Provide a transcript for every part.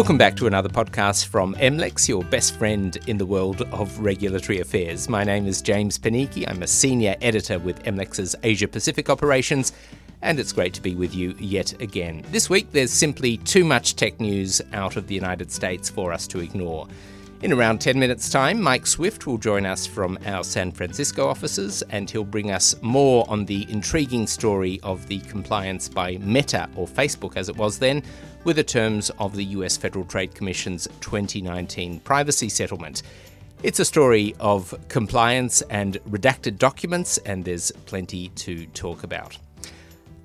Welcome back to another podcast from MLEX, your best friend in the world of regulatory affairs. My name is James Panichi. I'm a senior editor with MLEX's Asia Pacific operations, and it's great to be with you yet again. This week, there's simply too much tech news out of the United States for us to ignore. In around 10 minutes' time, Mike Swift will join us from our San Francisco offices and he'll bring us more on the intriguing story of the compliance by Meta, or Facebook as it was then, with the terms of the US Federal Trade Commission's 2019 privacy settlement. It's a story of compliance and redacted documents, and there's plenty to talk about.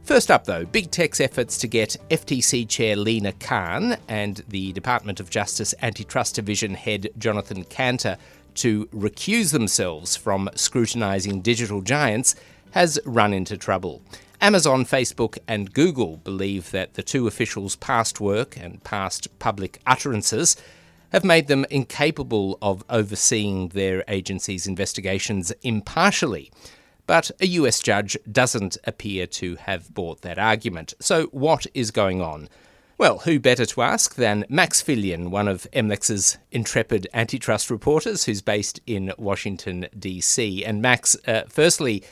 First up, though, Big Tech's efforts to get FTC Chair Lina Khan and the Department of Justice Antitrust Division head Jonathan Kanter to recuse themselves from scrutinising digital giants has run into trouble. Amazon, Facebook, and Google believe that the two officials' past work and past public utterances have made them incapable of overseeing their agency's investigations impartially. But a US judge doesn't appear to have bought that argument. So, what is going on? Well, who better to ask than Max Fillion, one of MLEX's intrepid antitrust reporters who's based in Washington, D.C. And Max, uh, firstly,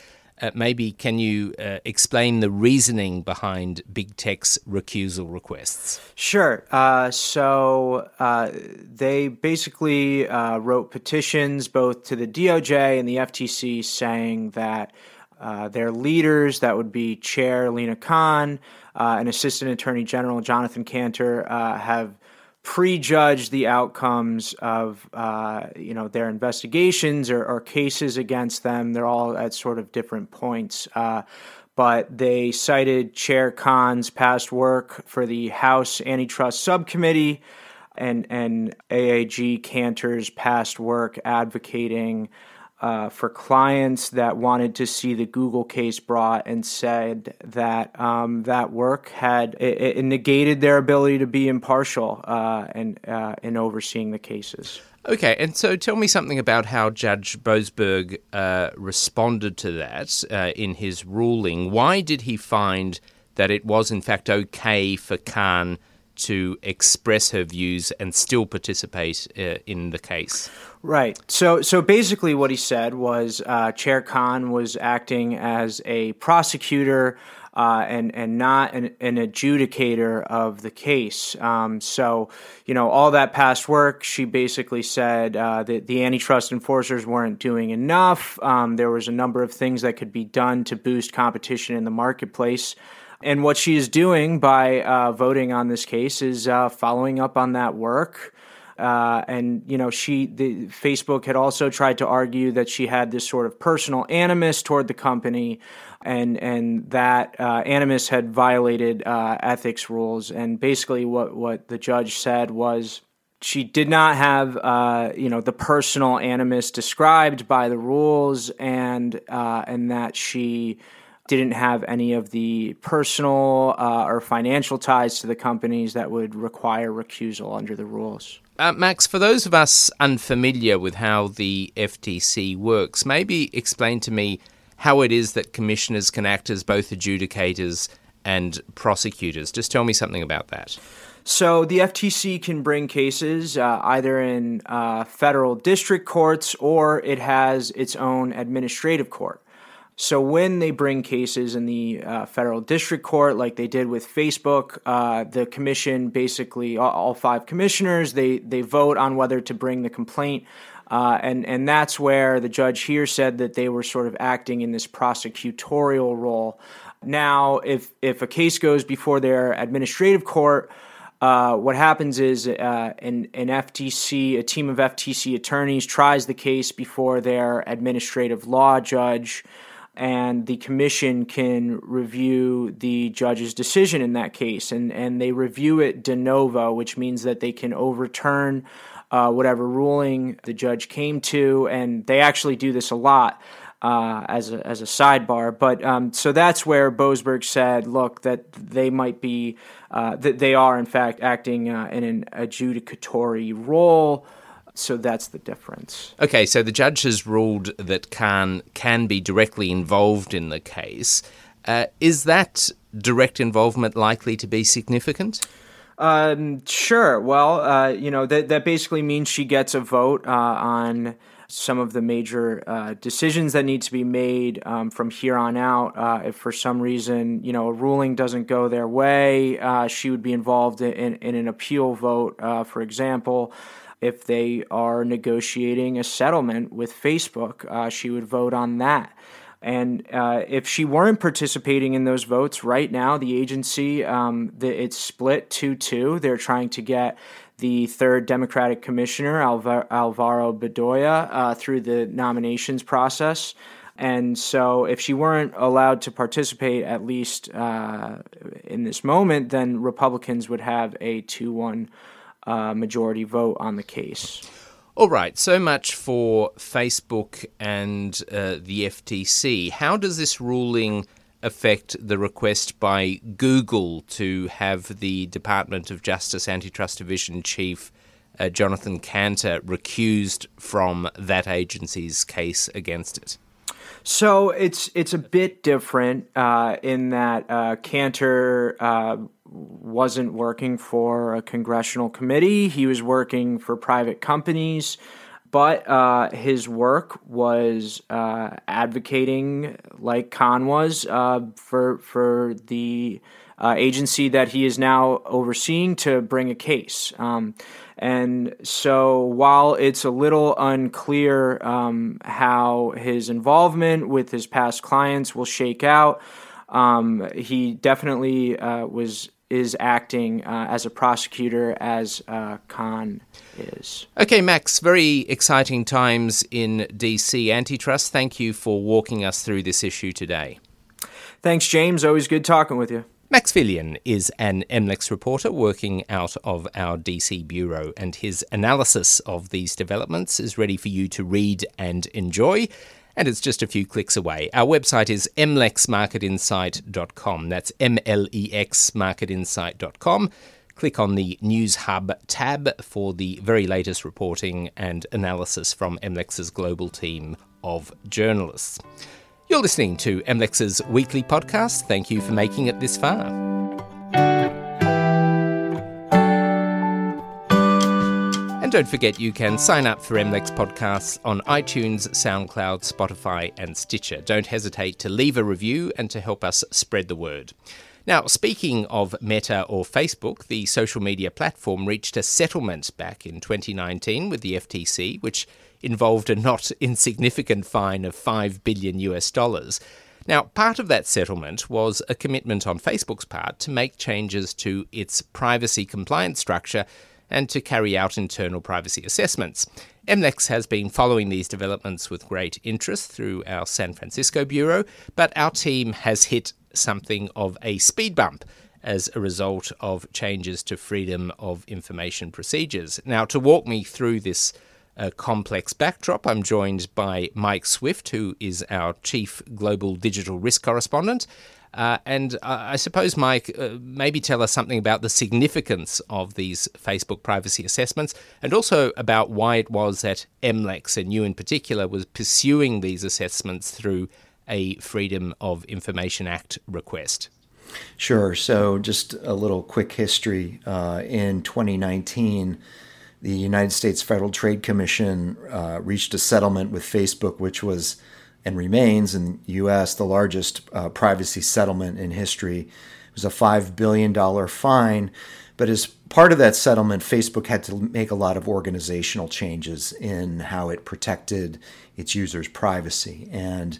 uh, maybe can you uh, explain the reasoning behind big tech's recusal requests? Sure. Uh, so uh, they basically uh, wrote petitions both to the DOJ and the FTC saying that uh, their leaders, that would be Chair Lina Khan and Assistant Attorney General Jonathan Kanter, have prejudge the outcomes of uh, you know their investigations or, or, cases against them. They're all at sort of different points. Uh, but they cited Chair Khan's past work for the House Antitrust Subcommittee and and AAG Kanter's past work advocating uh, for clients that wanted to see the Google case brought and said that um, that work had it, it, negated their ability to be impartial uh, and uh, in overseeing the cases. Okay, and so tell me something about how Judge Boasberg uh, responded to that uh, in his ruling. Why did he find that it was in fact okay for Khan? To express her views and still participate uh, in the case. Right. So, so basically, what he said was uh, Chair Khan was acting as a prosecutor uh, and and not an, an, adjudicator of the case. Um, so, you know, all that past work, she basically said uh, that the antitrust enforcers weren't doing enough. Um, there was a number of things that could be done to boost competition in the marketplace. And what she is doing by uh, voting on this case is uh, following up on that work. Uh, and you know, she the Facebook had also tried to argue that she had this sort of personal animus toward the company, and and that uh, animus had violated uh, ethics rules. And basically, what what the judge said was she did not have uh, you know the personal animus described by the rules, and uh, and that she didn't have any of the personal uh, or financial ties to the companies that would require recusal under the rules. Uh, Max, for those of us unfamiliar with how the FTC works, maybe explain to me how it is that commissioners can act as both adjudicators and prosecutors. Just tell me something about that. So the FTC can bring cases uh, either in uh, federal district courts or it has its own administrative court. So when they bring cases in the uh, federal district court, like they did with Facebook, uh, the commission basically all, five commissioners they they vote on whether to bring the complaint, uh, and and that's where the judge here said that they were sort of acting in this prosecutorial role. Now, if if a case goes before their administrative court. Uh, what happens is uh, an, an FTC, a team of FTC attorneys tries the case before their administrative law judge and the commission can review the judge's decision in that case. And, and they review it de novo, which means that they can overturn uh, whatever ruling the judge came to. And they actually do this a lot. Uh, as a as a sidebar. But um, so that's where Boasberg said, look, that they might be uh, that they are in fact acting uh, in an adjudicatory role. So that's the difference. Okay, so the judge has ruled that Khan can be directly involved in the case. Uh, is that direct involvement likely to be significant? Um, sure. Well, uh, you know that that basically means she gets a vote uh, on some of the major uh, decisions that need to be made um, from here on out. Uh, if for some reason, you know, a ruling doesn't go their way, uh, she would be involved in, in an appeal vote, uh, for example. If they are negotiating a settlement with Facebook, uh, she would vote on that. And uh, if she weren't participating in those votes right now, the agency, um, the, it's split 2 2. They're trying to get the third Democratic commissioner, Alvar- Alvaro Bedoya, uh, through the nominations process. And so, if she weren't allowed to participate, at least uh, in this moment, then Republicans would have a 2 1 uh, majority vote on the case. All right, so much for Facebook and uh, the FTC. How does this ruling affect the request by Google to have the Department of Justice Antitrust Division Chief uh, Jonathan Kanter recused from that agency's case against it? So it's it's a bit different uh, in that uh, Kanter uh, wasn't working for a congressional committee. He was working for private companies, but uh, his work was uh, advocating, like Khan was, uh, for for the uh, agency that he is now overseeing to bring a case. Um, and so, while it's a little unclear um, how his involvement with his past clients will shake out, um, he definitely uh, was is acting uh, as a prosecutor as uh, Khan is. Okay, Max, very exciting times in DC antitrust. Thank you for walking us through this issue today. Thanks, James. Always good talking with you. Max Fillion is an MLEX reporter working out of our DC bureau, and his analysis of these developments is ready for you to read and enjoy and it's just a few clicks away. Our website is mlexmarketinsight.com. That's M L E X marketinsight.com. Click on the News Hub tab for the very latest reporting and analysis from MLEX's global team of journalists. You're listening to MLEX's weekly podcast. Thank you for making it this far. Don't forget you can sign up for MLEX podcasts on iTunes, SoundCloud, Spotify, and Stitcher. Don't hesitate to leave a review and to help us spread the word. Now, speaking of Meta or Facebook, the social media platform reached a settlement back in 2019 with the FTC, which involved a not insignificant fine of 5 billion US dollars. Now, part of that settlement was a commitment on Facebook's part to make changes to its privacy compliance structure and to carry out internal privacy assessments. MLEX has been following these developments with great interest through our San Francisco bureau, but our team has hit something of a speed bump as a result of changes to freedom of information procedures. Now, to walk me through this uh, complex backdrop, I'm joined by Mike Swift, who is our Chief Global Digital Risk Correspondent, uh, and uh, I suppose, Mike, uh, maybe tell us something about the significance of these Facebook privacy assessments and also about why it was that MLEX, and you in particular, was pursuing these assessments through a Freedom of Information Act request. Sure. So, just a little quick history. Uh, in 2019, the United States Federal Trade Commission uh, reached a settlement with Facebook, which was and remains in the U.S. the largest uh, privacy settlement in history. It was a $5 billion fine, but as part of that settlement, Facebook had to make a lot of organizational changes in how it protected its users' privacy. And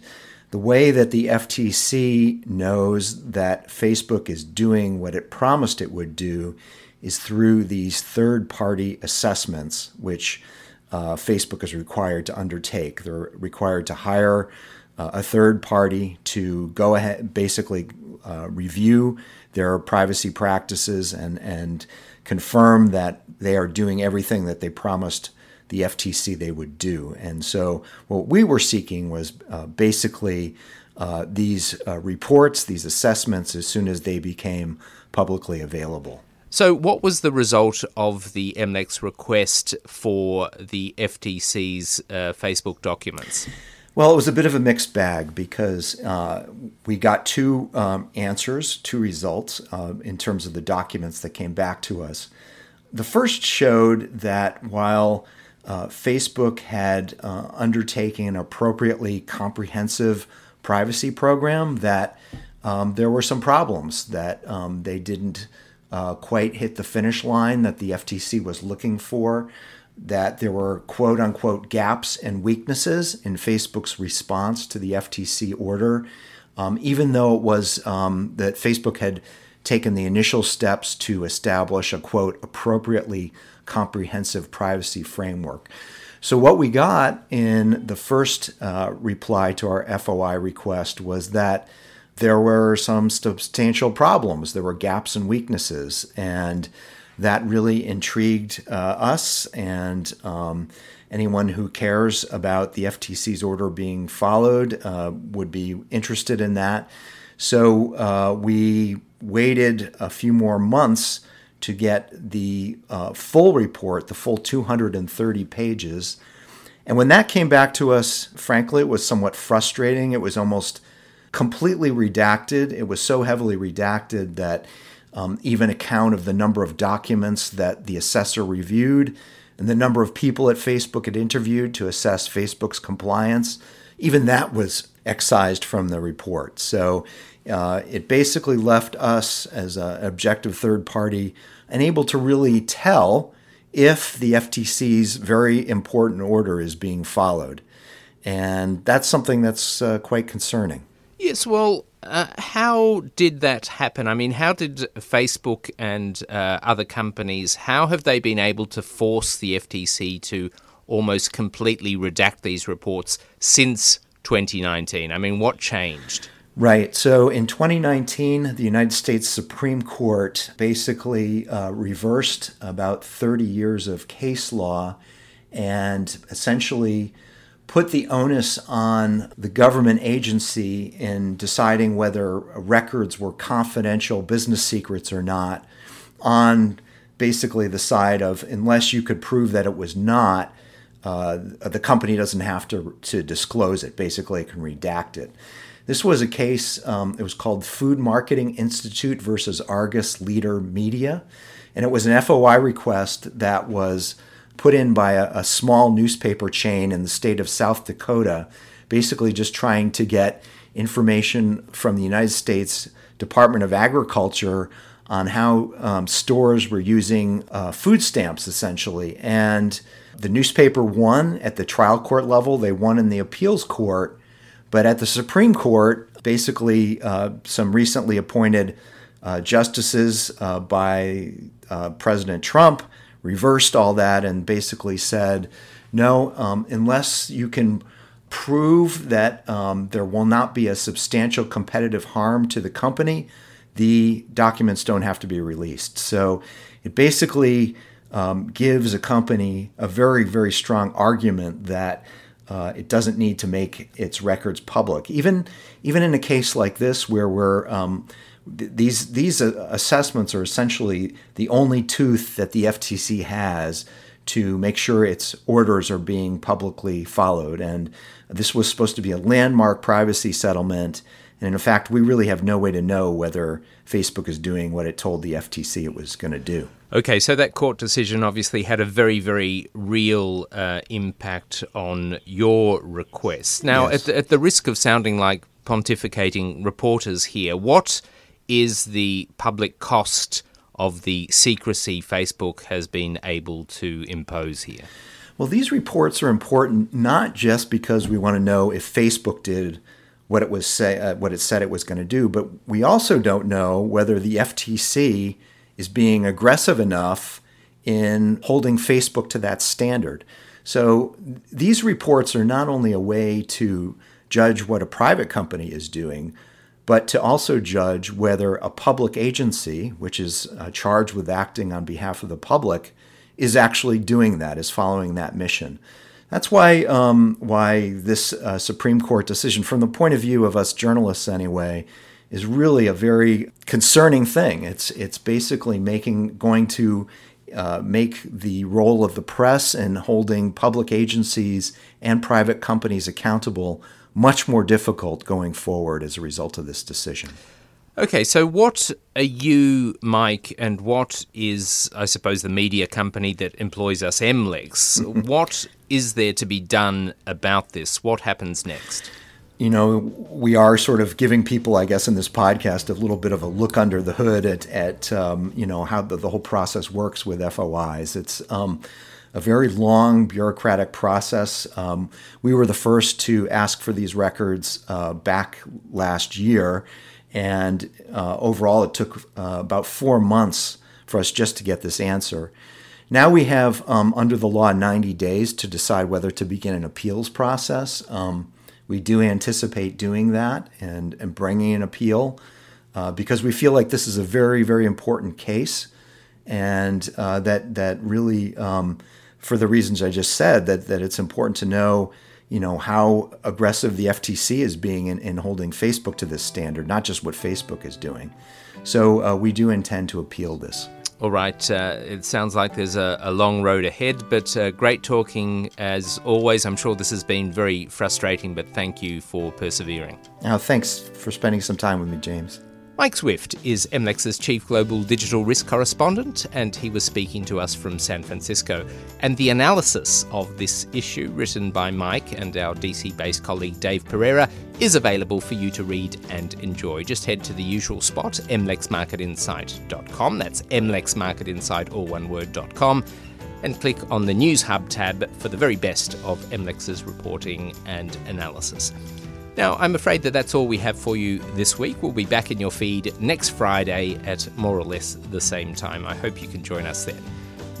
the way that the FTC knows that Facebook is doing what it promised it would do is through these third party assessments, which uh, Facebook is required to undertake. They're required to hire uh, a third party to go ahead, basically uh, review their privacy practices and and confirm that they are doing everything that they promised the FTC they would do. And so, what we were seeking was uh, basically uh, these uh, reports, these assessments, as soon as they became publicly available. So, what was the result of the MLEX request for the FTC's uh, Facebook documents? Well, it was a bit of a mixed bag because uh, we got two um, answers, two results uh, in terms of the documents that came back to us. The first showed that while uh, Facebook had uh, undertaken an appropriately comprehensive privacy program, that um, there were some problems that um, they didn't uh, quite hit the finish line that the FTC was looking for that there were quote unquote gaps and weaknesses in Facebook's response to the FTC order, um, even though it was um, that Facebook had taken the initial steps to establish a quote appropriately comprehensive privacy framework. So, what we got in the first uh, reply to our FOI request was that there were some substantial problems, there were gaps and weaknesses, and that really intrigued uh, us and um, anyone who cares about the FTC's order being followed uh, would be interested in that. So uh, we waited a few more months to get the uh, full report, the full 230 pages. And when that came back to us, frankly, it was somewhat frustrating. It was almost completely redacted. It was so heavily redacted that um, even a count of the number of documents that the assessor reviewed and the number of people at Facebook had interviewed to assess Facebook's compliance. Even that was excised from the report. So uh, it basically left us as an objective third party unable to really tell if the FTC's very important order is being followed. And that's something that's uh, quite concerning. Yes, well, uh, how did that happen? I mean, how did Facebook and uh, other companies, how have they been able to force the FTC to almost completely redact these reports since 2019? I mean, what changed? Right. So in 2019, the United States Supreme Court basically uh, reversed about 30 years of case law and essentially put the onus on the government agency in deciding whether records were confidential business secrets or not on basically the side of unless you could prove that it was not uh, the company doesn't have to, to disclose it. Basically it can redact it. This was a case um, it was called food marketing institute versus argus leader media. And it was an foi request that was put in by a, a small newspaper chain in the state of South Dakota, basically just trying to get information from the United States Department of Agriculture on how um, stores were using uh, food stamps essentially. And the newspaper won at the trial court level, they won in the appeals court. But at the Supreme Court, basically, uh, some recently appointed uh, justices uh, by uh, President Trump reversed all that and basically said, no, um, unless you can prove that um, there will not be a substantial competitive harm to the company, the documents don't have to be released. So it basically um, gives a company a very, very strong argument that uh, it doesn't need to make its records public. Even, even in a case like this, where we're um, these these assessments are essentially the only tooth that the FTC has to make sure its orders are being publicly followed. And this was supposed to be a landmark privacy settlement. And in fact, we really have no way to know whether Facebook is doing what it told the FTC it was going to do. Okay, so that court decision obviously had a very, very real uh, impact on your request. Now, yes. at, the, at the risk of sounding like pontificating reporters here, what is the public cost of the secrecy Facebook has been able to impose here? Well, these reports are important not just because we want to know if Facebook did what it was say, uh, what it said it was going to do, but we also don't know whether the FTC is being aggressive enough in holding Facebook to that standard. So these reports are not only a way to judge what a private company is doing, but to also judge whether a public agency, which is uh, charged with acting on behalf of the public, is actually doing that, is following that mission. That's why um, why this uh, Supreme Court decision, from the point of view of us journalists anyway, is really a very concerning thing. It's it's basically making going to uh, make the role of the press and holding public agencies and private companies accountable much more difficult going forward as a result of this decision. Okay, so what are you, Mike, and what is, I suppose, the media company that employs us, MLEX? what is there to be done about this? What happens next? You know, we are sort of giving people, I guess, in this podcast, a little bit of a look under the hood at, at um, you know, how the, the, whole process works with FOIs. It's um, a very long bureaucratic process. Um, we were the first to ask for these records uh, back last year and uh, overall, it took uh, about four months for us just to get this answer. Now we have, um, under the law, 90 days to decide whether to begin an appeals process. Um, we do anticipate doing that and, and bringing an appeal uh, because we feel like this is a very, very important case and uh, that, that really, um, for the reasons I just said, that, that it's important to know you know how aggressive the FTC is being in, in holding Facebook to this standard, not just what Facebook is doing. So uh, we do intend to appeal this. All right. Uh, it sounds like there's a, a long road ahead, but uh, great talking as always. I'm sure this has been very frustrating, but thank you for persevering. Now, thanks for spending some time with me, James. Mike Swift is MLEX's chief global digital risk correspondent, and he was speaking to us from San Francisco. And the analysis of this issue, written by Mike and our DC based colleague Dave Perera, is available for you to read and enjoy. Just head to the usual spot, mlexmarketinsight.com. That's mlexmarketinsight, all one word.com and click on the News Hub tab for the very best of MLEX's reporting and analysis. Now, I'm afraid that that's all we have for you this week. We'll be back in your feed next Friday at more or less the same time. I hope you can join us then.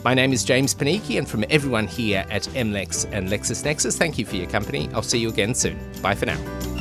My name is James Panichi, and from everyone here at MLEX and LexisNexis, thank you for your company. I'll see you again soon. Bye for now.